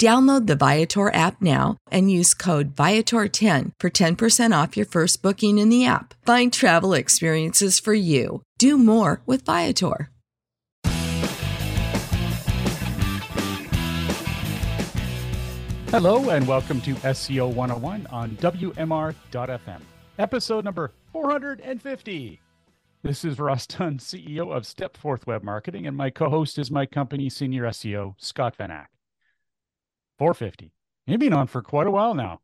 Download the Viator app now and use code Viator10 for 10% off your first booking in the app. Find travel experiences for you. Do more with Viator. Hello, and welcome to SEO 101 on WMR.FM, episode number 450. This is Ross Dunn, CEO of Stepforth Web Marketing, and my co host is my company senior SEO, Scott Van Achte. 450. You've been on for quite a while now.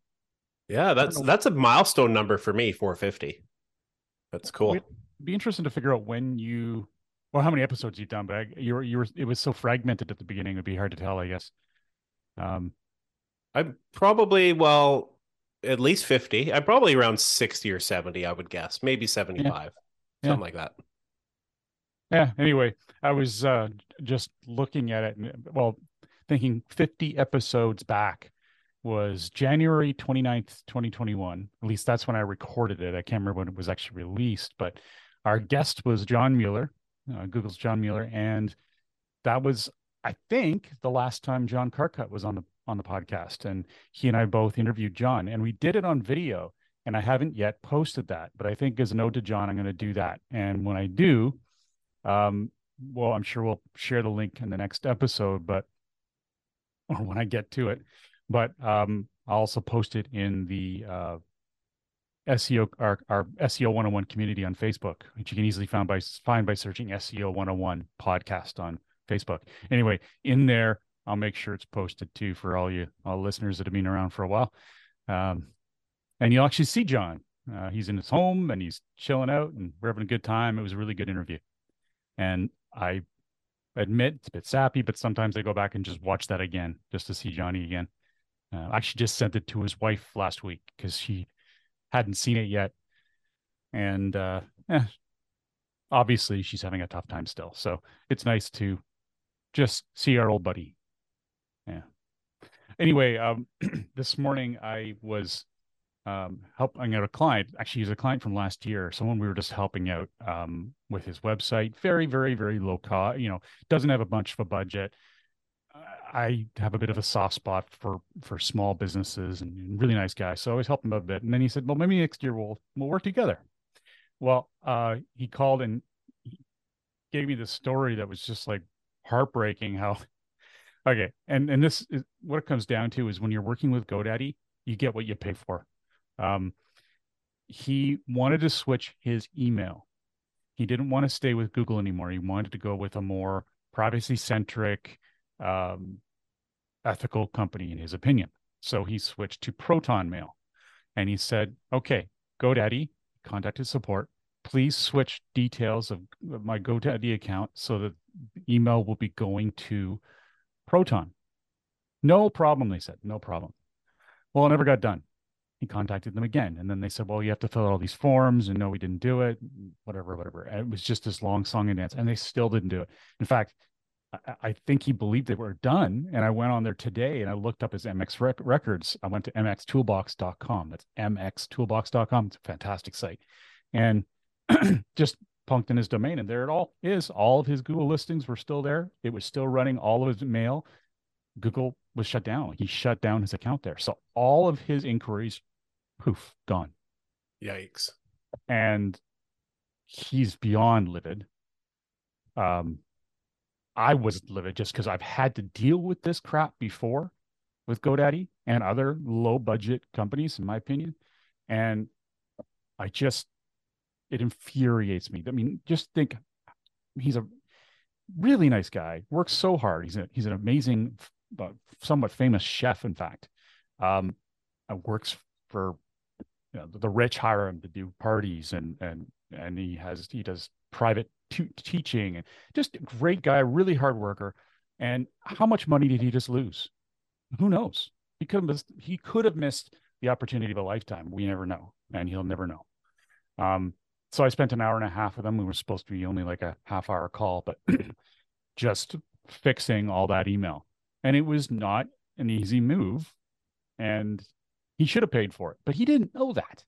Yeah, that's that's a milestone number for me, 450. That's cool. It'd be interesting to figure out when you well how many episodes you've done, but I, you were you were it was so fragmented at the beginning, it'd be hard to tell, I guess. Um I'm probably well at least 50. I'm probably around 60 or 70, I would guess. Maybe 75. Yeah. Something Yeah. like that. yeah, anyway, I was uh just looking at it and well thinking 50 episodes back was January 29th, 2021. At least that's when I recorded it. I can't remember when it was actually released, but our guest was John Mueller, uh, Google's John Mueller, and that was, I think, the last time John Carcutt was on the on the podcast, and he and I both interviewed John, and we did it on video, and I haven't yet posted that, but I think as a note to John, I'm going to do that, and when I do, um, well, I'm sure we'll share the link in the next episode, but or when I get to it. But um, I'll also post it in the uh, SEO our, our SEO 101 community on Facebook, which you can easily find by find by searching SEO 101 podcast on Facebook. Anyway, in there, I'll make sure it's posted too for all you all listeners that have been around for a while. Um, and you'll actually see John. Uh, he's in his home and he's chilling out, and we're having a good time. It was a really good interview, and I admit it's a bit sappy, but sometimes I go back and just watch that again just to see Johnny again. Uh, actually just sent it to his wife last week because she hadn't seen it yet, and uh, eh, obviously she's having a tough time still. So it's nice to just see our old buddy. Yeah. Anyway, um, this morning I was um, helping out a client. Actually, he's a client from last year. Someone we were just helping out um, with his website. Very, very, very low cost. You know, doesn't have a bunch of a budget. I have a bit of a soft spot for for small businesses and, really nice guy. So I always help him a bit. And then he said, "Well, maybe next year we'll we'll work together." Well, uh, he called and he gave me this story that was just like heartbreaking. How okay, and and this is what it comes down to is when you're working with GoDaddy, you get what you pay for. Um, he wanted to switch his email. He didn't want to stay with Google anymore. He wanted to go with a more privacy centric, um, ethical company, in his opinion. So he switched to Proton Mail, and he said, "Okay, GoDaddy contacted support. Please switch details of of my GoDaddy account so that email will be going to Proton." No problem, they said. No problem. Well, it never got done he contacted them again and then they said well you have to fill out all these forms and no we didn't do it whatever whatever. And it was just this long song and dance and they still didn't do it. In fact I, think he believed they were done and i went on there today and i looked up his mx rec- records. I went to mxtoolbox.com that's mxtoolbox.com it's a fantastic site. And just punked in his domain and there it all is. All of his google listings were still there. It was still running all of his mail. Google was shut down. He shut down his account there. So all of his inquiries, poof, gone. Yikes. And he's beyond livid. Um, I was livid just because I've had to deal with this crap before with GoDaddy and other low budget companies, in my opinion. And I just, it infuriates me. I mean, just think he's a really nice guy, works so hard. He's a, he's an amazing, somewhat famous chef, in fact. Um, works for you know, the rich hire him to do parties and and and he has he does private t- teaching and just a great guy, really hard worker. And how much money did he just lose? Who knows? He could have missed, he could have missed the opportunity of a lifetime. We never know, and he'll never know. Um, so I spent an hour and a half with him. We were supposed to be only like a half hour call, but just fixing all that email. And it was not an easy move. And he should have paid for it, but he didn't know that.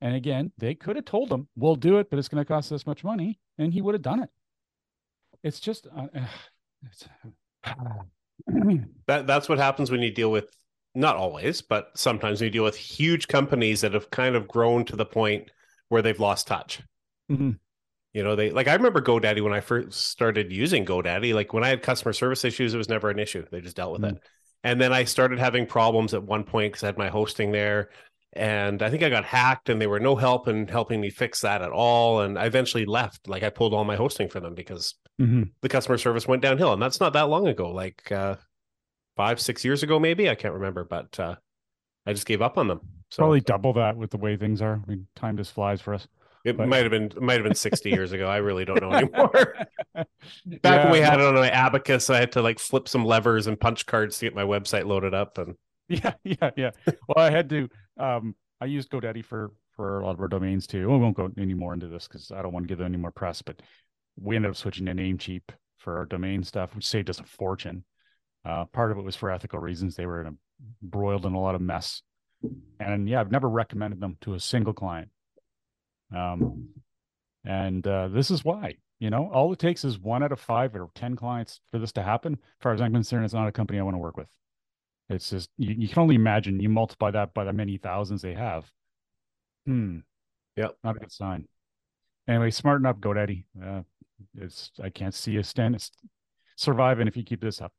And again, they could have told him, "We'll do it, but it's going to cost this much money," and he would have done it. It's just uh, it's, that that's what happens when you deal with not always, but sometimes you deal with huge companies that have kind of grown to the point where they've lost touch. Mm-hmm. You know, they like I remember GoDaddy when I first started using GoDaddy. Like when I had customer service issues, it was never an issue. They just dealt with mm-hmm. it. And then I started having problems at one point because I had my hosting there and I think I got hacked and they were no help in helping me fix that at all. And I eventually left. Like I pulled all my hosting for them because mm-hmm. the customer service went downhill. And that's not that long ago, like uh, five, six years ago, maybe. I can't remember, but uh, I just gave up on them. So probably double that with the way things are. I mean, time just flies for us. It but... might have been might have been 60 years ago. I really don't know anymore. Back yeah, when we had it on my abacus, I had to like flip some levers and punch cards to get my website loaded up. And yeah, yeah, yeah. Well, I had to um, I used GoDaddy for for a lot of our domains too. We won't go any more into this because I don't want to give them any more press. But we ended up switching to Namecheap for our domain stuff, which saved us a fortune. Uh, part of it was for ethical reasons. They were in a, broiled in a lot of mess, and yeah, I've never recommended them to a single client. Um, and uh, this is why. You know, all it takes is one out of five or ten clients for this to happen. As far as I'm concerned, it's not a company I want to work with. It's just you, you can only imagine. You multiply that by the many thousands they have. Hmm. Yep. Not a good sign. Anyway, smarten up, GoDaddy. Uh, it's I can't see a stand surviving if you keep this up.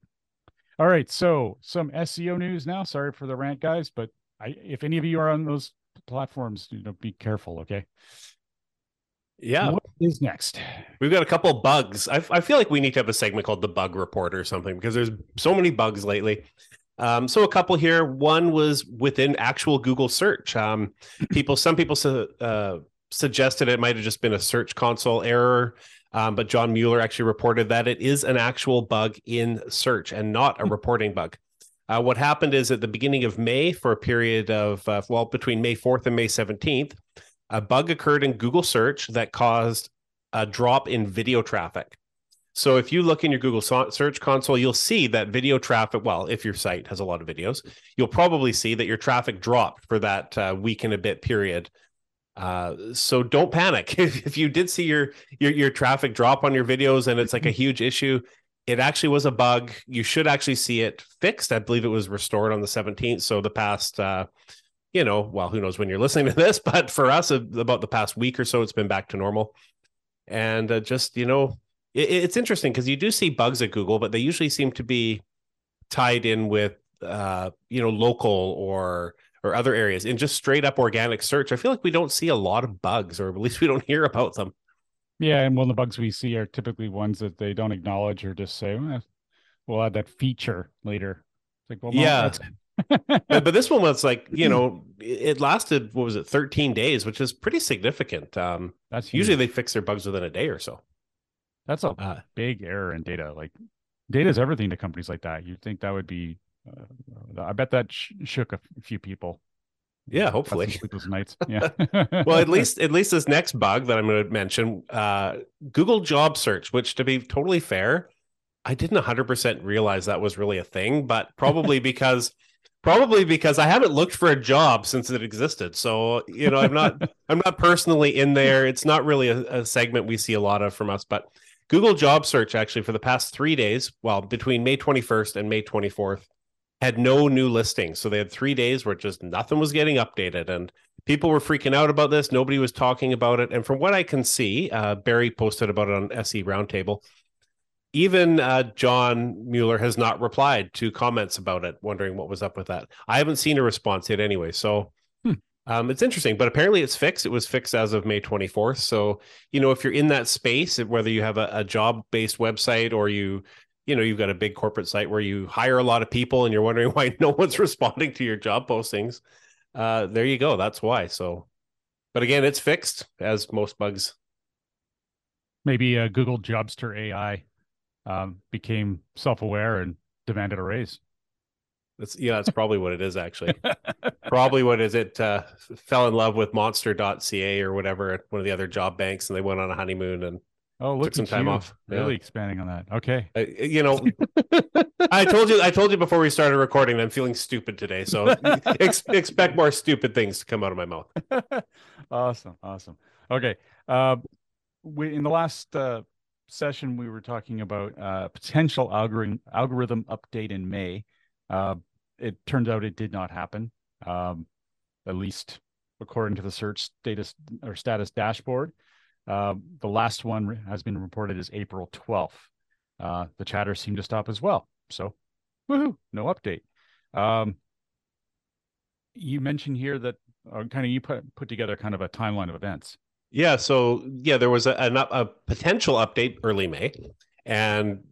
All right, so some SEO news now. Sorry for the rant, guys, but I if any of you are on those platforms, you know, be careful, okay? Yeah. What is next? We've got a couple bugs. I, I feel like we need to have a segment called the bug report or something because there's so many bugs lately. Um, so a couple here. One was within actual Google search. Um, people, some people su- uh, suggested it might have just been a search console error, um, but John Mueller actually reported that it is an actual bug in search and not a reporting bug. Uh, what happened is at the beginning of May, for a period of uh, well between May 4th and May 17th, a bug occurred in Google search that caused a drop in video traffic. So if you look in your Google Search Console, you'll see that video traffic. Well, if your site has a lot of videos, you'll probably see that your traffic dropped for that uh, week and a bit period. Uh, so don't panic if, if you did see your, your your traffic drop on your videos and it's like a huge issue. It actually was a bug. You should actually see it fixed. I believe it was restored on the 17th. So the past, uh, you know, well, who knows when you're listening to this, but for us, about the past week or so, it's been back to normal. And uh, just you know, it, it's interesting because you do see bugs at Google, but they usually seem to be tied in with uh, you know local or or other areas in just straight up organic search. I feel like we don't see a lot of bugs, or at least we don't hear about them. Yeah, and one of the bugs we see are typically ones that they don't acknowledge or just say, well, "We'll add that feature later." It's like, well, no, yeah. but, but, this one was like, you know, it lasted what was it, 13 days, which is pretty significant. Um, That's huge. usually they fix their bugs within a day or so. That's a uh, big error in data. Like data is everything to companies like that. You'd think that would be. Uh, I bet that sh- shook a few people. Yeah, hopefully those nights. Yeah. well, at least at least this next bug that I'm going to mention, uh, Google Job Search, which to be totally fair, I didn't 100% realize that was really a thing, but probably because probably because I haven't looked for a job since it existed. So, you know, I'm not I'm not personally in there. It's not really a, a, segment we see a lot of from us, but Google Job Search actually for the past three days, well, between May 21st and May 24th, had no new listings. So they had three days where just nothing was getting updated. And people were freaking out about this. Nobody was talking about it. And from what I can see, uh, Barry posted about it on SE Roundtable. Even uh, John Mueller has not replied to comments about it, wondering what was up with that. I haven't seen a response yet anyway. So hmm. um, it's interesting, but apparently it's fixed. It was fixed as of May 24th. So, you know, if you're in that space, whether you have a, a job based website or you you know you've got a big corporate site where you hire a lot of people and you're wondering why no one's responding to your job postings. Uh there you go. That's why. So but again it's fixed as most bugs. Maybe uh, google jobster ai um, became self-aware and demanded a raise. That's yeah that's probably what it is actually. Probably what is it uh fell in love with monster.ca or whatever one of the other job banks and they went on a honeymoon and Oh, look took some time you. off. Really yeah. expanding on that. Okay. Uh, you know, I told you, I told you before we started recording. I'm feeling stupid today, so ex- expect more stupid things to come out of my mouth. awesome, awesome. Okay. Uh, we in the last uh, session we were talking about uh, potential algorithm algorithm update in May. Uh, it turns out it did not happen. Um, at least according to the search status or status dashboard. Uh, the last one has been reported as April 12th. Uh, the chatter seemed to stop as well. So, woohoo, no update. Um, you mentioned here that uh, kind of you put put together kind of a timeline of events. Yeah. So yeah, there was a, a, a potential update early May, and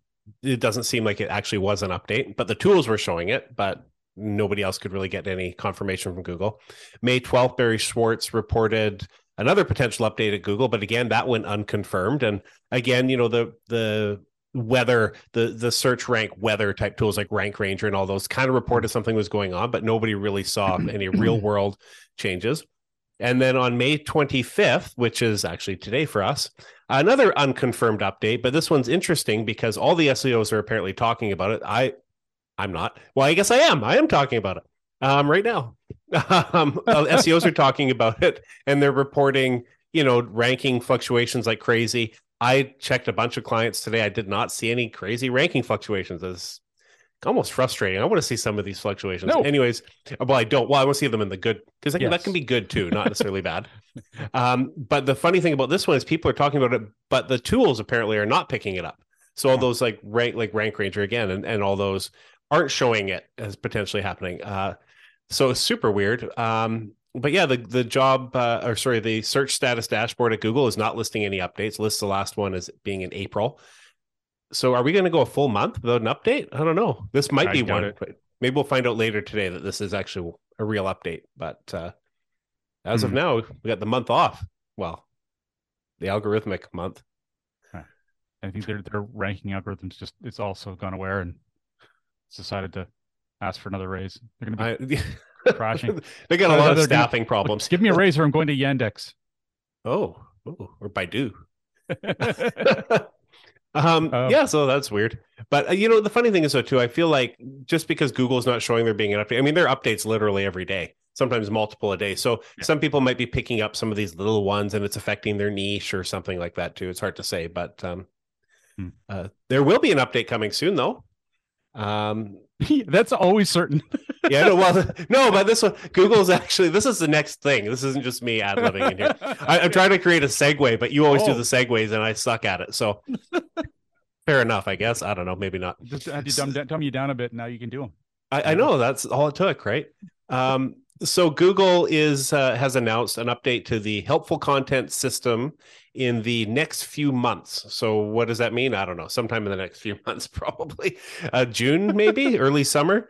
it doesn't seem like it actually was an update, but the tools were showing it, but nobody else could really get any confirmation from Google. May 12th, Barry Schwartz reported another potential update at Google, but again, that went unconfirmed. And again, you know, the the weather, the the search rank weather type tools like Rank Ranger and all those kind of reported something was going on, but nobody really saw any real world changes. And then on May 25th, which is actually today for us, another unconfirmed update, but this one's interesting because all the SEOs are apparently talking about it. I I'm not. Well, I guess I am. I am talking about it um, right now. Um, SEOs are talking about it and they're reporting, you know, ranking fluctuations like crazy. I checked a bunch of clients today. I did not see any crazy ranking fluctuations. It's almost frustrating. I want to see some of these fluctuations. No. Anyways, well, I don't. Well, I want to see them in the good because yes. that can be good too, not necessarily bad. Um, but the funny thing about this one is people are talking about it, but the tools apparently are not picking it up. So all those like rank like rank ranger again and, and all those aren't showing it as potentially happening. Uh, so it's super weird. Um, but yeah, the the job uh, or sorry, the search status dashboard at Google is not listing any updates. Lists the last one as being in April. So are we going to go a full month without an update? I don't know. This might I be one. Maybe we'll find out later today that this is actually a real update. But uh, as of hmm. now, we got the month off. Well, the algorithmic month. I think their their ranking algorithms just it's also gone aware and decided to ask for another raise. They're going to be I, crashing. they got a lot of staffing problems. Give me a raise or I'm going to Yandex. Oh, oh or Baidu. um, oh. yeah, so that's weird. But uh, you know, the funny thing is though too, I feel like just because Google's not showing there being an update, I mean, there are updates literally every day, sometimes multiple a day. So yeah. some people might be picking up some of these little ones and it's affecting their niche or something like that too. It's hard to say, but um, hmm. uh, there will be an update coming soon though. Um, That's always certain. yeah, no, well, no, but this one, Google's actually this is the next thing. This isn't just me ad libbing in here. I, am trying to create a segue, but you always oh. do the segues, and I suck at it. So fair enough, I guess. I don't know, maybe not. Just had to dumb, dumb you down a bit. And now you can do them. I, I know that's all it took, right? Um, so Google is uh, has announced an update to the helpful content system in the next few months. So what does that mean? I don't know. Sometime in the next few months, probably uh, June, maybe early summer.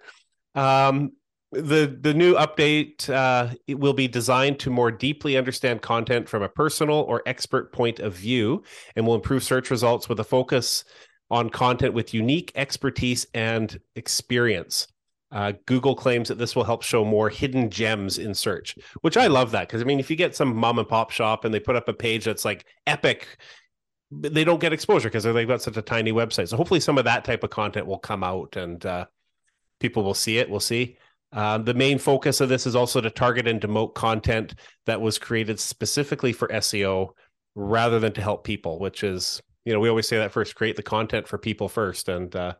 Um, the the new update uh, it will be designed to more deeply understand content from a personal or expert point of view, and will improve search results with a focus on content with unique expertise and experience. Uh, Google claims that this will help show more hidden gems in search, which I love that because I mean, if you get some mom and pop shop and they put up a page that's like epic, they don't get exposure because they've got such a tiny website. So hopefully, some of that type of content will come out and uh, people will see it. We'll see. Uh, the main focus of this is also to target and demote content that was created specifically for SEO rather than to help people, which is, you know, we always say that first create the content for people first and uh,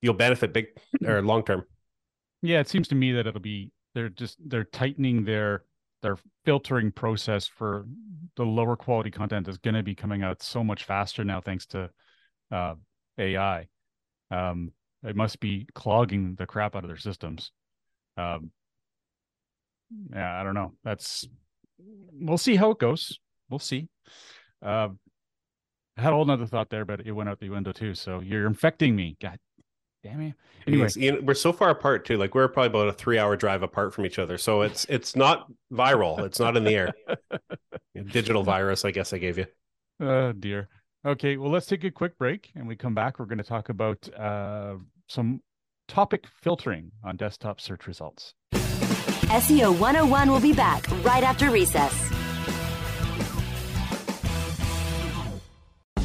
you'll benefit big or long term. Yeah, it seems to me that it'll be they're just they're tightening their their filtering process for the lower quality content is going to be coming out so much faster now thanks to uh, AI. Um, it must be clogging the crap out of their systems. Um, yeah, I don't know. That's we'll see how it goes. We'll see. Uh, I had a whole nother thought there, but it went out the window too. So you're infecting me. God damn it. Anyway, you know, we're so far apart too. Like we're probably about a three hour drive apart from each other. So it's it's not viral. It's not in the air. Digital virus, I guess I gave you. Oh dear. Okay, well let's take a quick break and we come back. We're going to talk about uh, some topic filtering on desktop search results. SEO 101 will be back right after recess.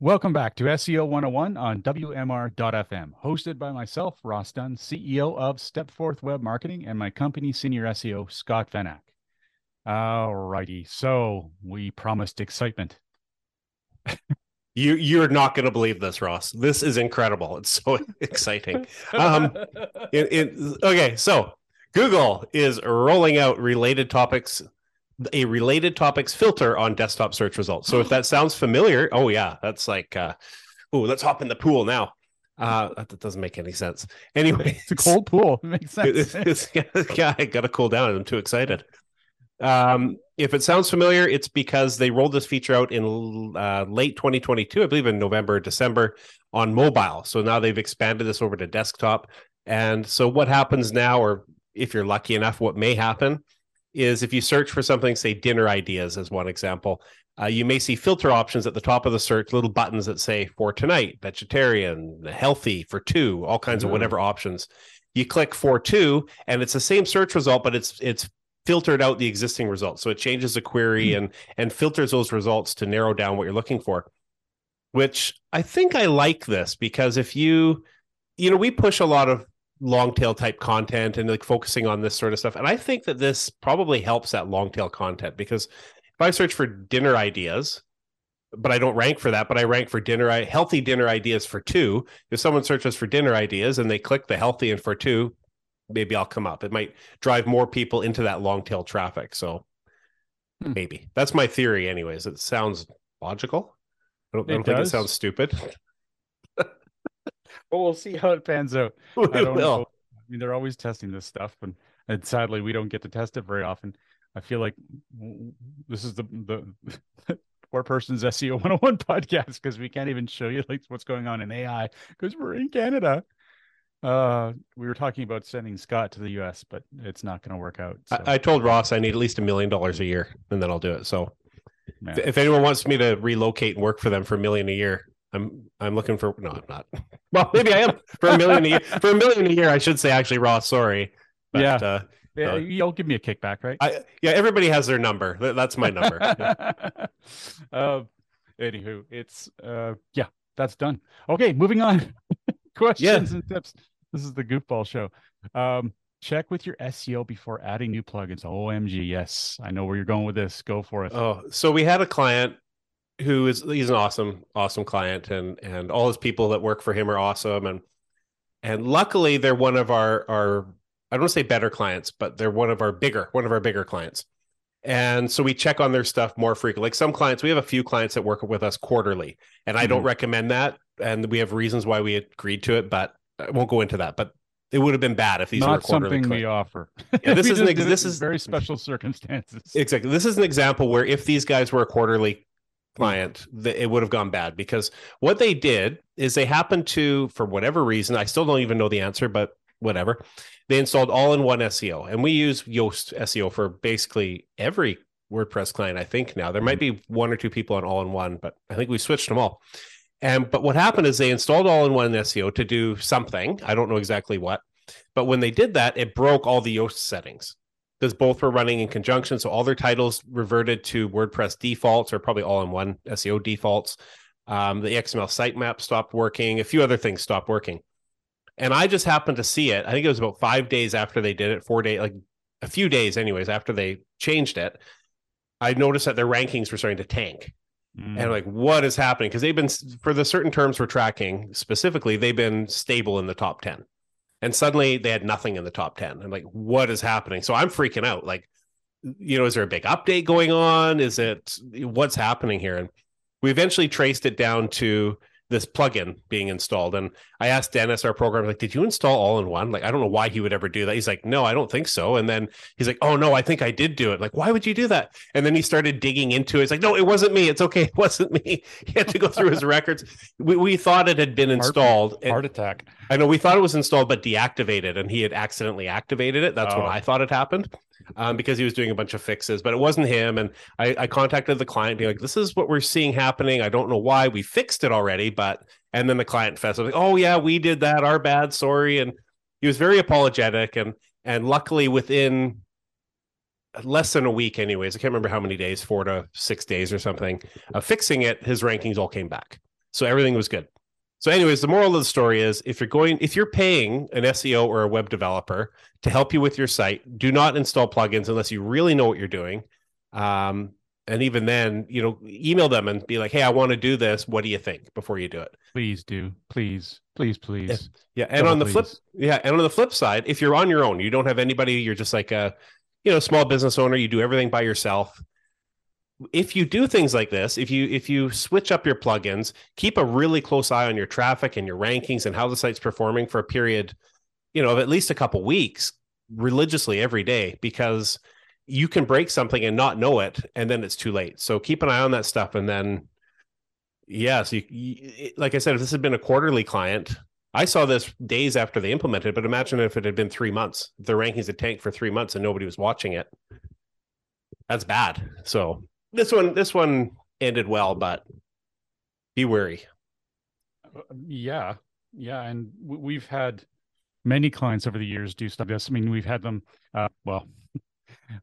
Welcome back to SEO 101 on WMR.FM, hosted by myself, Ross Dunn, CEO of Stepforth Web Marketing, and my company senior SEO, Scott Van Achte. All righty. So we promised excitement. you you're not going to believe this, Ross. This is incredible. It's so exciting. Um, it, it, okay, so Google is rolling out related topics a related topics filter on desktop search results. So if that sounds familiar, oh yeah, that's like uh oh, let's hop in the pool now. Uh that doesn't make any sense. Anyway, it's a cold pool. It makes sense. It's, it's, yeah, I gotta cool down. I'm too excited. Um, if it sounds familiar, it's because they rolled this feature out in uh, late 2022, I believe in November, December on mobile. So now they've expanded this over to desktop. And so what happens now, or if you're lucky enough, what may happen is if you search for something, say dinner ideas as one example, uh, you may see filter options at the top of the search, little buttons that say for tonight, vegetarian, healthy, for two, all kinds of whatever options. You click for two, and it's the same search result, but it's it's filtered out the existing results. So it changes the query mm-hmm. and and filters those results to narrow down what you're looking for. Which I think I like this because if you, you know, we push a lot of long tail type content and like focusing on this sort of stuff. And I think that this probably helps that long tail content because if I search for dinner ideas, but I don't rank for that, but I rank for dinner healthy dinner ideas for two. If someone searches for dinner ideas and they click the healthy and for two, maybe I'll come up. It might drive more people into that long tail traffic. So hmm. maybe that's my theory, anyways. It sounds logical. I don't, I don't think it sounds stupid. well, we'll see how it pans out. We I don't will. Know. I mean, they're always testing this stuff, and, and sadly, we don't get to test it very often. I feel like this is the the poor person's SEO 101 podcast because we can't even show you like what's going on in AI because we're in Canada. Uh, we were talking about sending Scott to the U.S., but it's not going to work out. So. I, I, told Ross I need at least a million dollars a year, and then I'll do it. So, Man. if anyone wants me to relocate and work for them for a million a year, I'm I'm looking for no, I'm not. Well, maybe I am for a million a year. For a million a year, I should say actually, Ross. Sorry. But, yeah. Uh, yeah, uh, you'll give me a kickback, right? I, yeah, everybody has their number. That's my number. yeah. uh, anywho, it's uh, yeah, that's done. Okay, moving on. Questions yeah. and tips. This is the goofball show. Um, check with your SEO before adding new plugins. OMG, yes, I know where you're going with this. Go for it. Oh, so we had a client who is he's an awesome awesome client and and all his people that work for him are awesome and and luckily they're one of our our I don't want to say better clients but they're one of our bigger one of our bigger clients and so we check on their stuff more frequently like some clients we have a few clients that work with us quarterly and I mm-hmm. don't recommend that and we have reasons why we agreed to it but I won't go into that but it would have been bad if these not were quarterly something client. we offer. Yeah, this is an this is- very special circumstances. Exactly. This is an example where if these guys were a quarterly client, it would have gone bad because what they did is they happened to, for whatever reason, I still don't even know the answer, but whatever, they installed all in one SEO. And we use Yoast SEO for basically every WordPress client, I think now. There might mm-hmm. be one or two people on all in one, but I think we switched them all. And but what happened is they installed all in one SEO to do something. I don't know exactly what. But when they did that, it broke all the Yoast settings because both were running in conjunction. So all their titles reverted to WordPress defaults or probably all in one SEO defaults. Um, the XML sitemap stopped working. A few other things stopped working. And I just happened to see it. I think it was about five days after they did it, four days, like a few days, anyways, after they changed it. I noticed that their rankings were starting to tank. Mm. And like, what is happening? Because they've been, for the certain terms we're tracking specifically, they've been stable in the top 10 and suddenly they had nothing in the top 10 i'm like what is happening? So i'm freaking out. Like you know is there a big update going on? Is it what's happening here? And we eventually traced it down to this plugin being installed and i asked dennis our programmer like did you install all in one like i don't know why he would ever do that he's like no i don't think so and then he's like oh no i think i did do it like why would you do that and then he started digging into it it's like no it wasn't me it's okay it wasn't me he had to go through his records we, we thought it had been installed and- Heart attack. I know we thought it was installed but deactivated, and he had accidentally activated it. That's Oh. what I thought had happened, um, because he was doing a bunch of fixes, but it wasn't him. And I, I contacted the client, being like, "This is what we're seeing happening. I don't know why. We fixed it already, but." And then the client fessed, up, like, "Oh yeah, we did that. Our bad. Sorry." And he was very apologetic, and and luckily within less than a week, anyways, I can't remember how many days, four to six days or something, of fixing it, his rankings all came back, so everything was good. So, anyways, the moral of the story is if you're going, if you're paying an SEO or a web developer to help you with your site, do not install plugins unless you really know what you're doing. Um, and even then, you know, email them and be like, "Hey, I want to do this. What do you think?" Before you do it. Please do. Please, please, please. Yeah, and Double on the flip, yeah, and on the flip side, if you're on your own, you don't have anybody, you're just like a, you know, small business owner, you do everything by yourself. If you do things like this, if you if you switch up your plugins, keep a really close eye on your traffic and your rankings and how the site's performing for a period, you know, of at least a couple weeks religiously every day because you can break something and not know it and then it's too late. So keep an eye on that stuff and then yeah, so you, like I said, if this had been a quarterly client, I saw this days after they implemented, but imagine if it had been three months the rankings had tanked for three months and nobody was watching it. That's bad. So this one, this one ended well, but be wary. Yeah, yeah, and we've had many clients over the years do stuff. This, I mean, we've had them. Uh, well,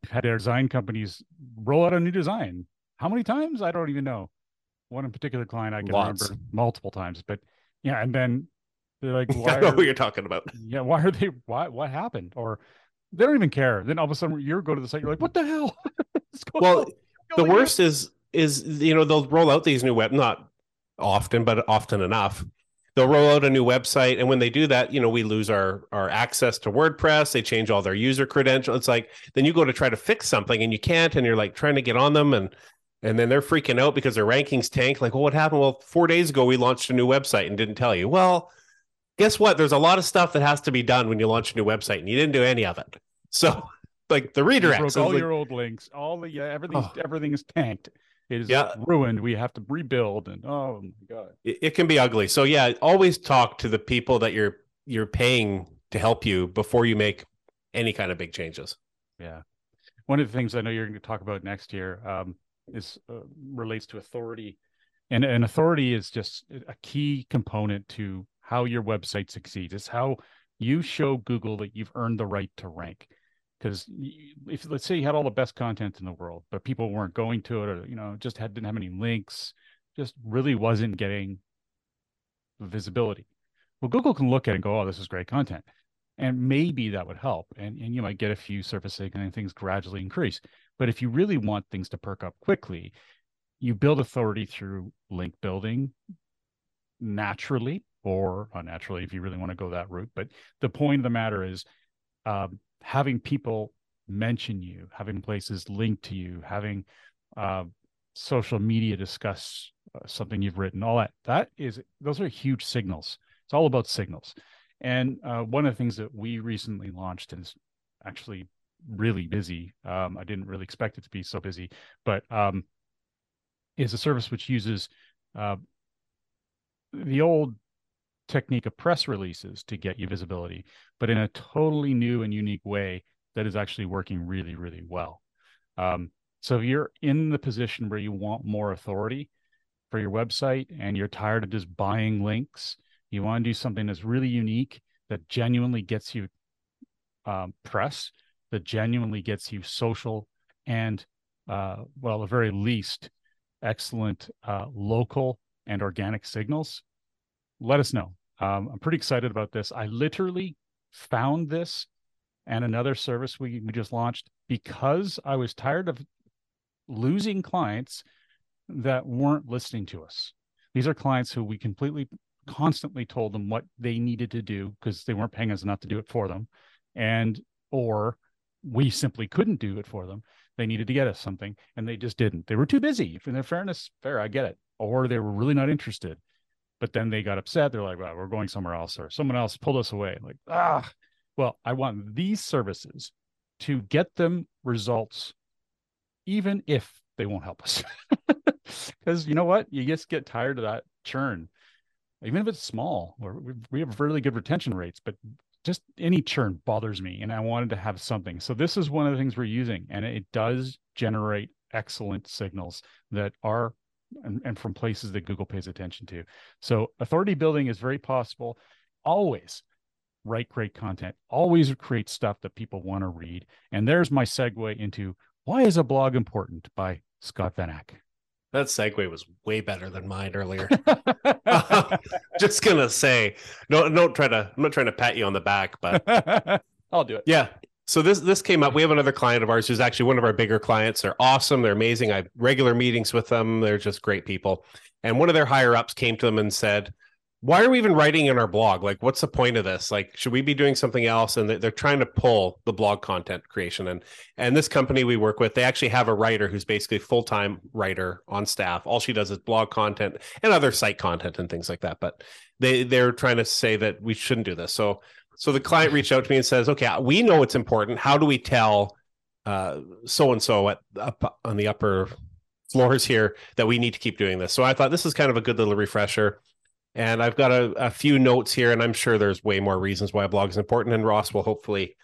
had their design companies roll out a new design. How many times? I don't even know. One in particular client I can Lots. remember multiple times, but yeah, and then they're like, "Why I know are- who you're talking about. yeah, why are they? Why? What happened? Or they don't even care. Then all of a sudden, you go to the site, you're like, "What the hell?" Well, on? the worst is is you know they'll roll out these new web not often but often enough they'll roll out a new website. And when they do that you know we lose our our access to wordpress. They change all their user credentials. It's like then you go to try to fix something and you can't and you're like trying to get on them. And and then they're freaking out because their rankings tank. Like well what happened? Well four days ago we launched a new website and didn't tell you. Well guess what? There's a lot of stuff that has to be done when you launch a new website and you didn't do any of it. So like the You redirects. broke all like- your old links. All the yeah, everything's Oh. everything is tanked. It is Yeah. ruined. We have to rebuild. And oh my god, it, it can be ugly. So yeah, always talk to the people that you're you're paying to help you before you make any kind of big changes. yeah. One of the things I know you're going to talk about next year um, is uh, relates to authority, and and authority is just a key component to how your website succeeds. It's how you show Google that you've earned the right to rank. Because if let's say you had all the best content in the world, but people weren't going to it, or you know, just had didn't have any links, just really wasn't getting visibility. Well, Google can look at it and go, "Oh, this is great content," and maybe that would help, and and you might get a few surfacing, and things gradually increase. But if you really want things to perk up quickly, you build authority through link building naturally or unnaturally if you really want to go that route. But the point of the matter is um, having people mention you, having places linked to you, having uh, social media discuss uh, something you've written, all that. That is, those are huge signals. It's all about signals. And uh, one of the things that we recently launched and is actually really busy. Um, I didn't really expect it to be so busy, but um, is a service which uses uh, the old technique of press releases to get you visibility, but in a totally new and unique way that is actually working really, really well. Um, so if you're in the position where you want more authority for your website and you're tired of just buying links, you want to do something that's really unique that genuinely gets you um, press, that genuinely gets you social and, uh, well, at the very least, excellent uh, local and organic signals, let us know. Um, I'm pretty excited about this. I literally found this and another service we, we just launched because I was tired of losing clients that weren't listening to us. These are clients who we completely constantly told them what they needed to do because they weren't paying us enough to do it for them and or we simply couldn't do it for them they needed to get us something and they just didn't they were too busy in their fairness fair i get it or they were really not interested but then they got upset. They're like well, we're going somewhere else or someone else pulled us away. Like ah well i want these services to get them results even if they won't help us. Because you know what? You just get tired of that churn. Even if it's small or we have really good retention rates but just any churn bothers me and i wanted to have something. So this is one of the things we're using and it does generate excellent signals that are and, and from places that google pays attention to so authority building is very possible always write great content always create stuff that people want to read and there's my segue into why is a blog important by scott van achte that segue was way better than mine earlier. just gonna say, no, don't try to. I'm not trying to pat you on the back, but I'll do it. Yeah. So this this came up. We have another client of ours who's actually one of our bigger clients. They're awesome. They're amazing. I have regular meetings with them. They're just great people. And one of their higher ups came to them and said, why are we even writing in our blog? Like, what's the point of this? Like, should we be doing something else? And they're trying to pull the blog content creation. And and this company we work with, they actually have a writer who's basically full time writer on staff. All she does is blog content and other site content and things like that. But they they're trying to say that we shouldn't do this. So so the client reached out to me and says, okay, we know it's important. How do we tell so and so at up on the upper floors here that we need to keep doing this? So I thought this is kind of a good little refresher and I've got a, a few notes here, and I'm sure there's way more reasons why a blog is important. And Ross will hopefully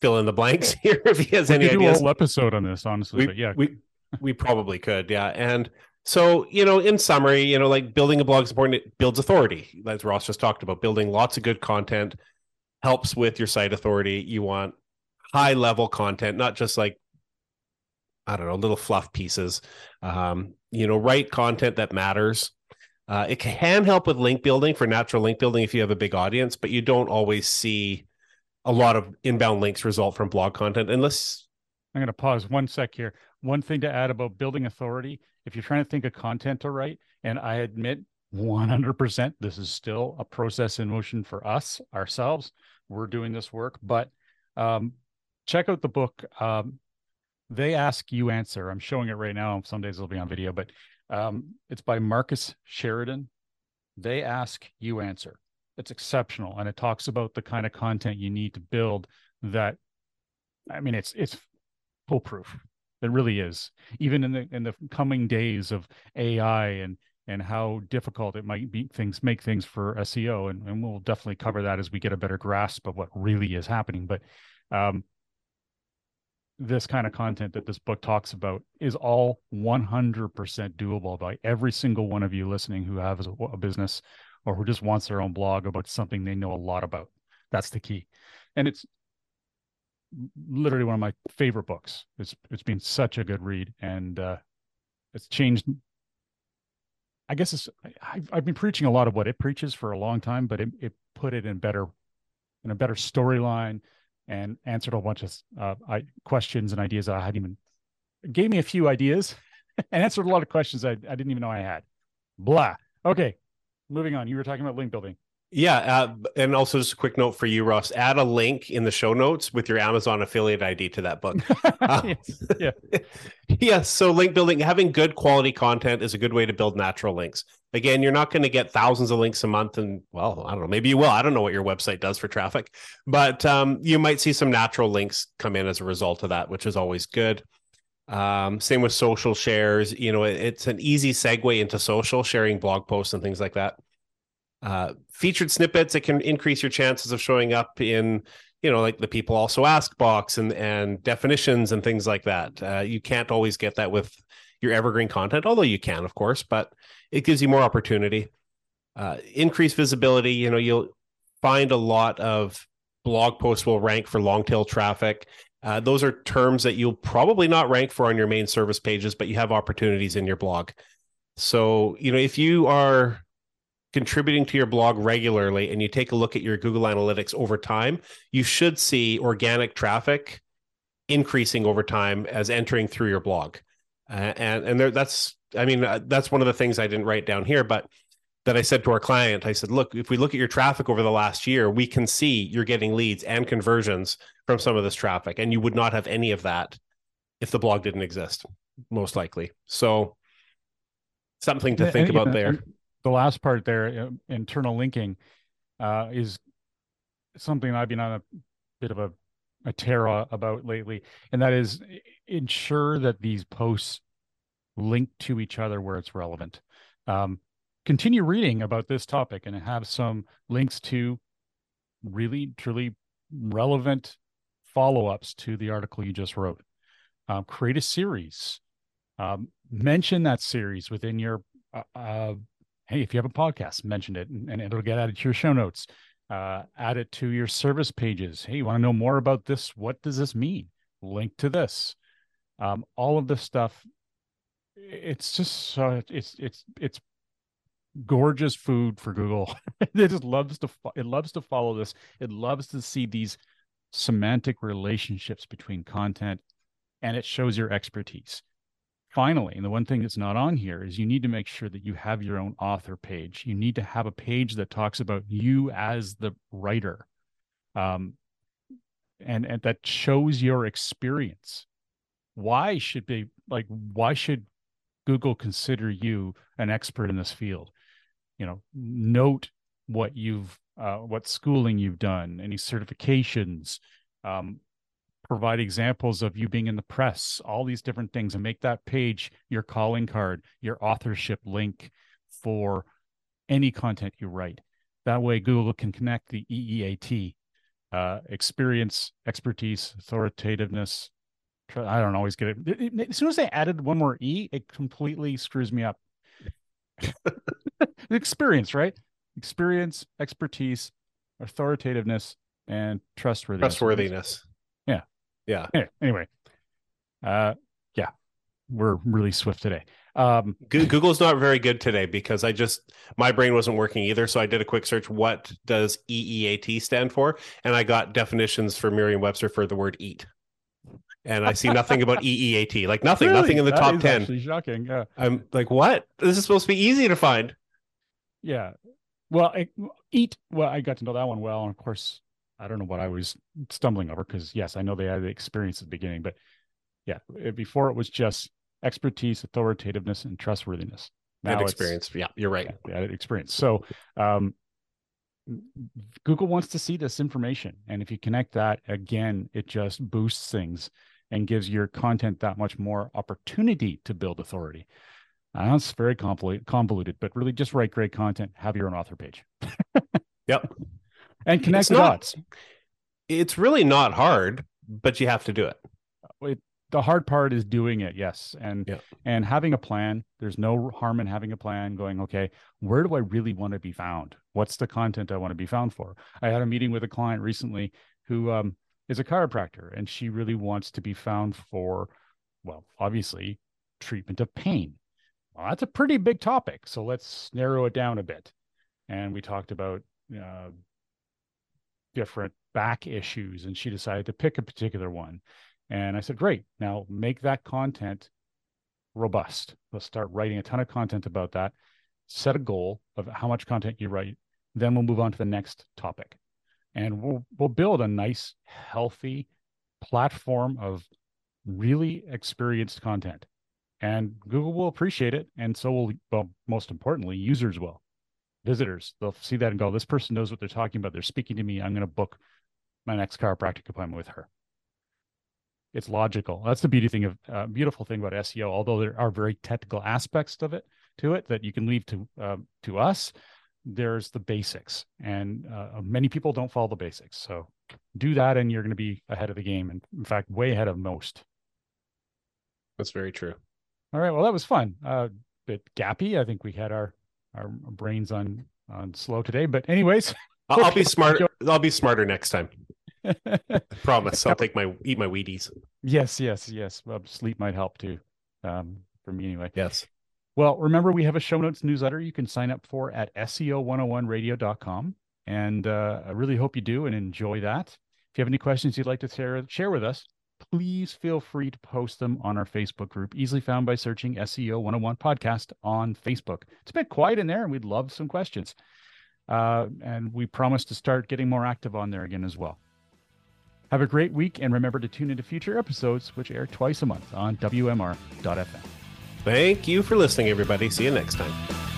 fill in the blanks here if he has we any could ideas. Do a whole episode on this, honestly. We, but yeah, we we probably could, yeah. And so, you know, in summary, you know, like building a blog is important. It builds authority, as Ross just talked about. Building lots of good content helps with your site authority. You want high level content, not just like I don't know, little fluff pieces. Um, you know, write content that matters uh, it can help with link building for natural link building if you have a big audience, but you don't always see a lot of inbound links result from blog content unless. I'm going to pause one sec here. One thing to add about building authority if you're trying to think of content to write, and I admit 100% this is still a process in motion for us ourselves. We're doing this work, but um, check out the book. Um, they ask you answer. I'm showing it right now. Some days it'll be on video, but um, it's by Marcus Sheridan. They ask, you answer. It's exceptional, and it talks about the kind of content you need to build. That, I mean, it's it's foolproof. It really is. Even in the in the coming days of AI and and how difficult it might be things make things for SEO, and, and we'll definitely cover that as we get a better grasp of what really is happening. But um, this kind of content that this book talks about is all 100% doable by every single one of you listening who has a, a, business or who just wants their own blog about something they know a lot about. That's the key. And it's literally one of my favorite books. It's it's been such a good read and uh, it's changed I guess it's I've, I've been preaching a lot of what it preaches for a long time, but it, it put it in better in a better storyline and answered a bunch of uh, I, questions and ideas I hadn't even gave me a few ideas and answered a lot of questions I, I didn't even know I had. Blah. Okay, moving on. You were talking about link building. Yeah, uh, and also just a quick note for you, Ross. Add a link in the show notes with your Amazon affiliate ID to that book. Uh, Yes, yeah. yeah. So link building, having good quality content is a good way to build natural links. Again, you're not going to get thousands of links a month, and well, I don't know, maybe you will. I don't know what your website does for traffic, but um, you might see some natural links come in as a result of that, which is always good. Um, same with social shares. You know, it, it's an easy segue into social sharing blog posts and things like that uh, featured snippets it can increase your chances of showing up in you know like the people also ask box and and definitions and things like that. Uh, you can't always get that with your evergreen content although you can of course but it gives you more opportunity. Uh, increased visibility you know you'll find a lot of blog posts will rank for long tail traffic. Uh, those are terms that you'll probably not rank for on your main service pages but you have opportunities in your blog. So you know if you are contributing to your blog regularly and you take a look at your Google Analytics over time, you should see organic traffic increasing over time as entering through your blog. Uh, and and there, that's I mean uh, that's one of the things I didn't write down here, but that I said to our client, I said, look, if we look at your traffic over the last year, we can see you're getting leads and conversions from some of this traffic, and you would not have any of that if the blog didn't exist, most likely. So something to think about know, there. The last part there, uh, internal linking, uh, is something I've been on a bit of a, a tear about lately, and that is ensure that these posts link to each other where it's relevant. Um, continue reading about this topic and have some links to really, truly relevant follow ups to the article you just wrote. Uh, create a series. Um, mention that series within your uh, uh, hey, if you have a podcast, mention it and, and it'll get added to your show notes. Uh, add it to your service pages. Hey, you want to know more about this? What does this mean? Link to this. Um, all of this stuff. It's just so it's it's it's gorgeous food for Google. it just loves to it loves to follow this. It loves to see these semantic relationships between content, and it shows your expertise finally, and the one thing that's not on here is you need to make sure that you have your own author page. You need to have a page that talks about you as the writer, um, and and that shows your experience. Why should be like? Why should Google consider you an expert in this field? You know, note what you've, uh, what schooling you've done, any certifications, um, provide examples of you being in the press, all these different things, and make that page your calling card, your authorship link for any content you write. That way, Google can connect the EEAT uh, experience, expertise, authoritativeness. I don't always get it. As soon as they added one more E, it completely screws me up. experience, right? Experience, expertise, authoritativeness, and trustworthiness. Trustworthiness. Yeah. Anyway, uh, yeah, we're really swift today. Um, Google's not very good today because I just my brain wasn't working either. So I did a quick search. What does EEAT stand for? And I got definitions for Merriam-Webster for the word eat. And I see nothing about EEAT, like nothing, really? nothing in the That top ten. Shocking. Yeah. I'm like, what? This is supposed to be easy to find. Yeah. Well, I, eat. Well, I got to know that one well, and of course, I don't know what I was stumbling over because yes, I know they had the experience at the beginning, but yeah, it- before it was just expertise, authoritativeness, and trustworthiness. and Now it's- experience. Yeah, you're right. yeah, experience. So, um, Google wants to see this information, and if you connect that again, it just boosts things and gives your content that much more opportunity to build authority. Uh, it's very convoluted, convoluted, but really just write great content, have your own author page, Yep. And connect It's the not- dots. It's really not hard, but you have to do it. It, the hard part is doing it, yes, and Yeah. and having a plan. There's no harm in having a plan. Going, okay, where do I really want to be found? What's the content I want to be found for? I had a meeting with a client recently who um, is a chiropractor, and she really wants to be found for, well, obviously, treatment of pain. Well, that's a pretty big topic, so let's narrow it down a bit. And we talked about uh, different back issues, and she decided to pick a particular one. And I said, great. Now make that content robust. Let's start writing a ton of content about that. Set a goal of how much content you write. Then we'll move on to the next topic, and we'll we'll build a nice, healthy platform of really experienced content, and Google will appreciate it, and so will well, most importantly, users will, visitors. They'll see that and go, "This person knows what they're talking about. They're speaking to me. I'm going to book my next chiropractic appointment with her." It's logical. That's the beauty thing of uh, beautiful thing about SEO. Although there are very technical aspects of it to it that you can leave to uh, to us there's the basics and uh, many people don't follow the basics so do that and you're going to be ahead of the game and in fact way ahead of most that's very true all right well that was fun uh bit gappy i think we had our our brains on on slow today but anyways. I'll, I'll be smart i'll be smarter next time. I promise. I'll take my eat my wheaties. Yes yes yes. Well, sleep might help too um for me anyway. Yes. Well, remember, we have a show notes newsletter you can sign up for at SEO101radio.com. And uh, I really hope you do and enjoy that. If you have any questions you'd like to share, share with us, please feel free to post them on our Facebook group, easily found by searching SEO 101 Podcast on Facebook. It's a bit quiet in there, and we'd love some questions. Uh, and we promise to start getting more active on there again as well. Have a great week, and remember to tune into future episodes, which air twice a month on WMR.fm. Thank you for listening, everybody. See you next time.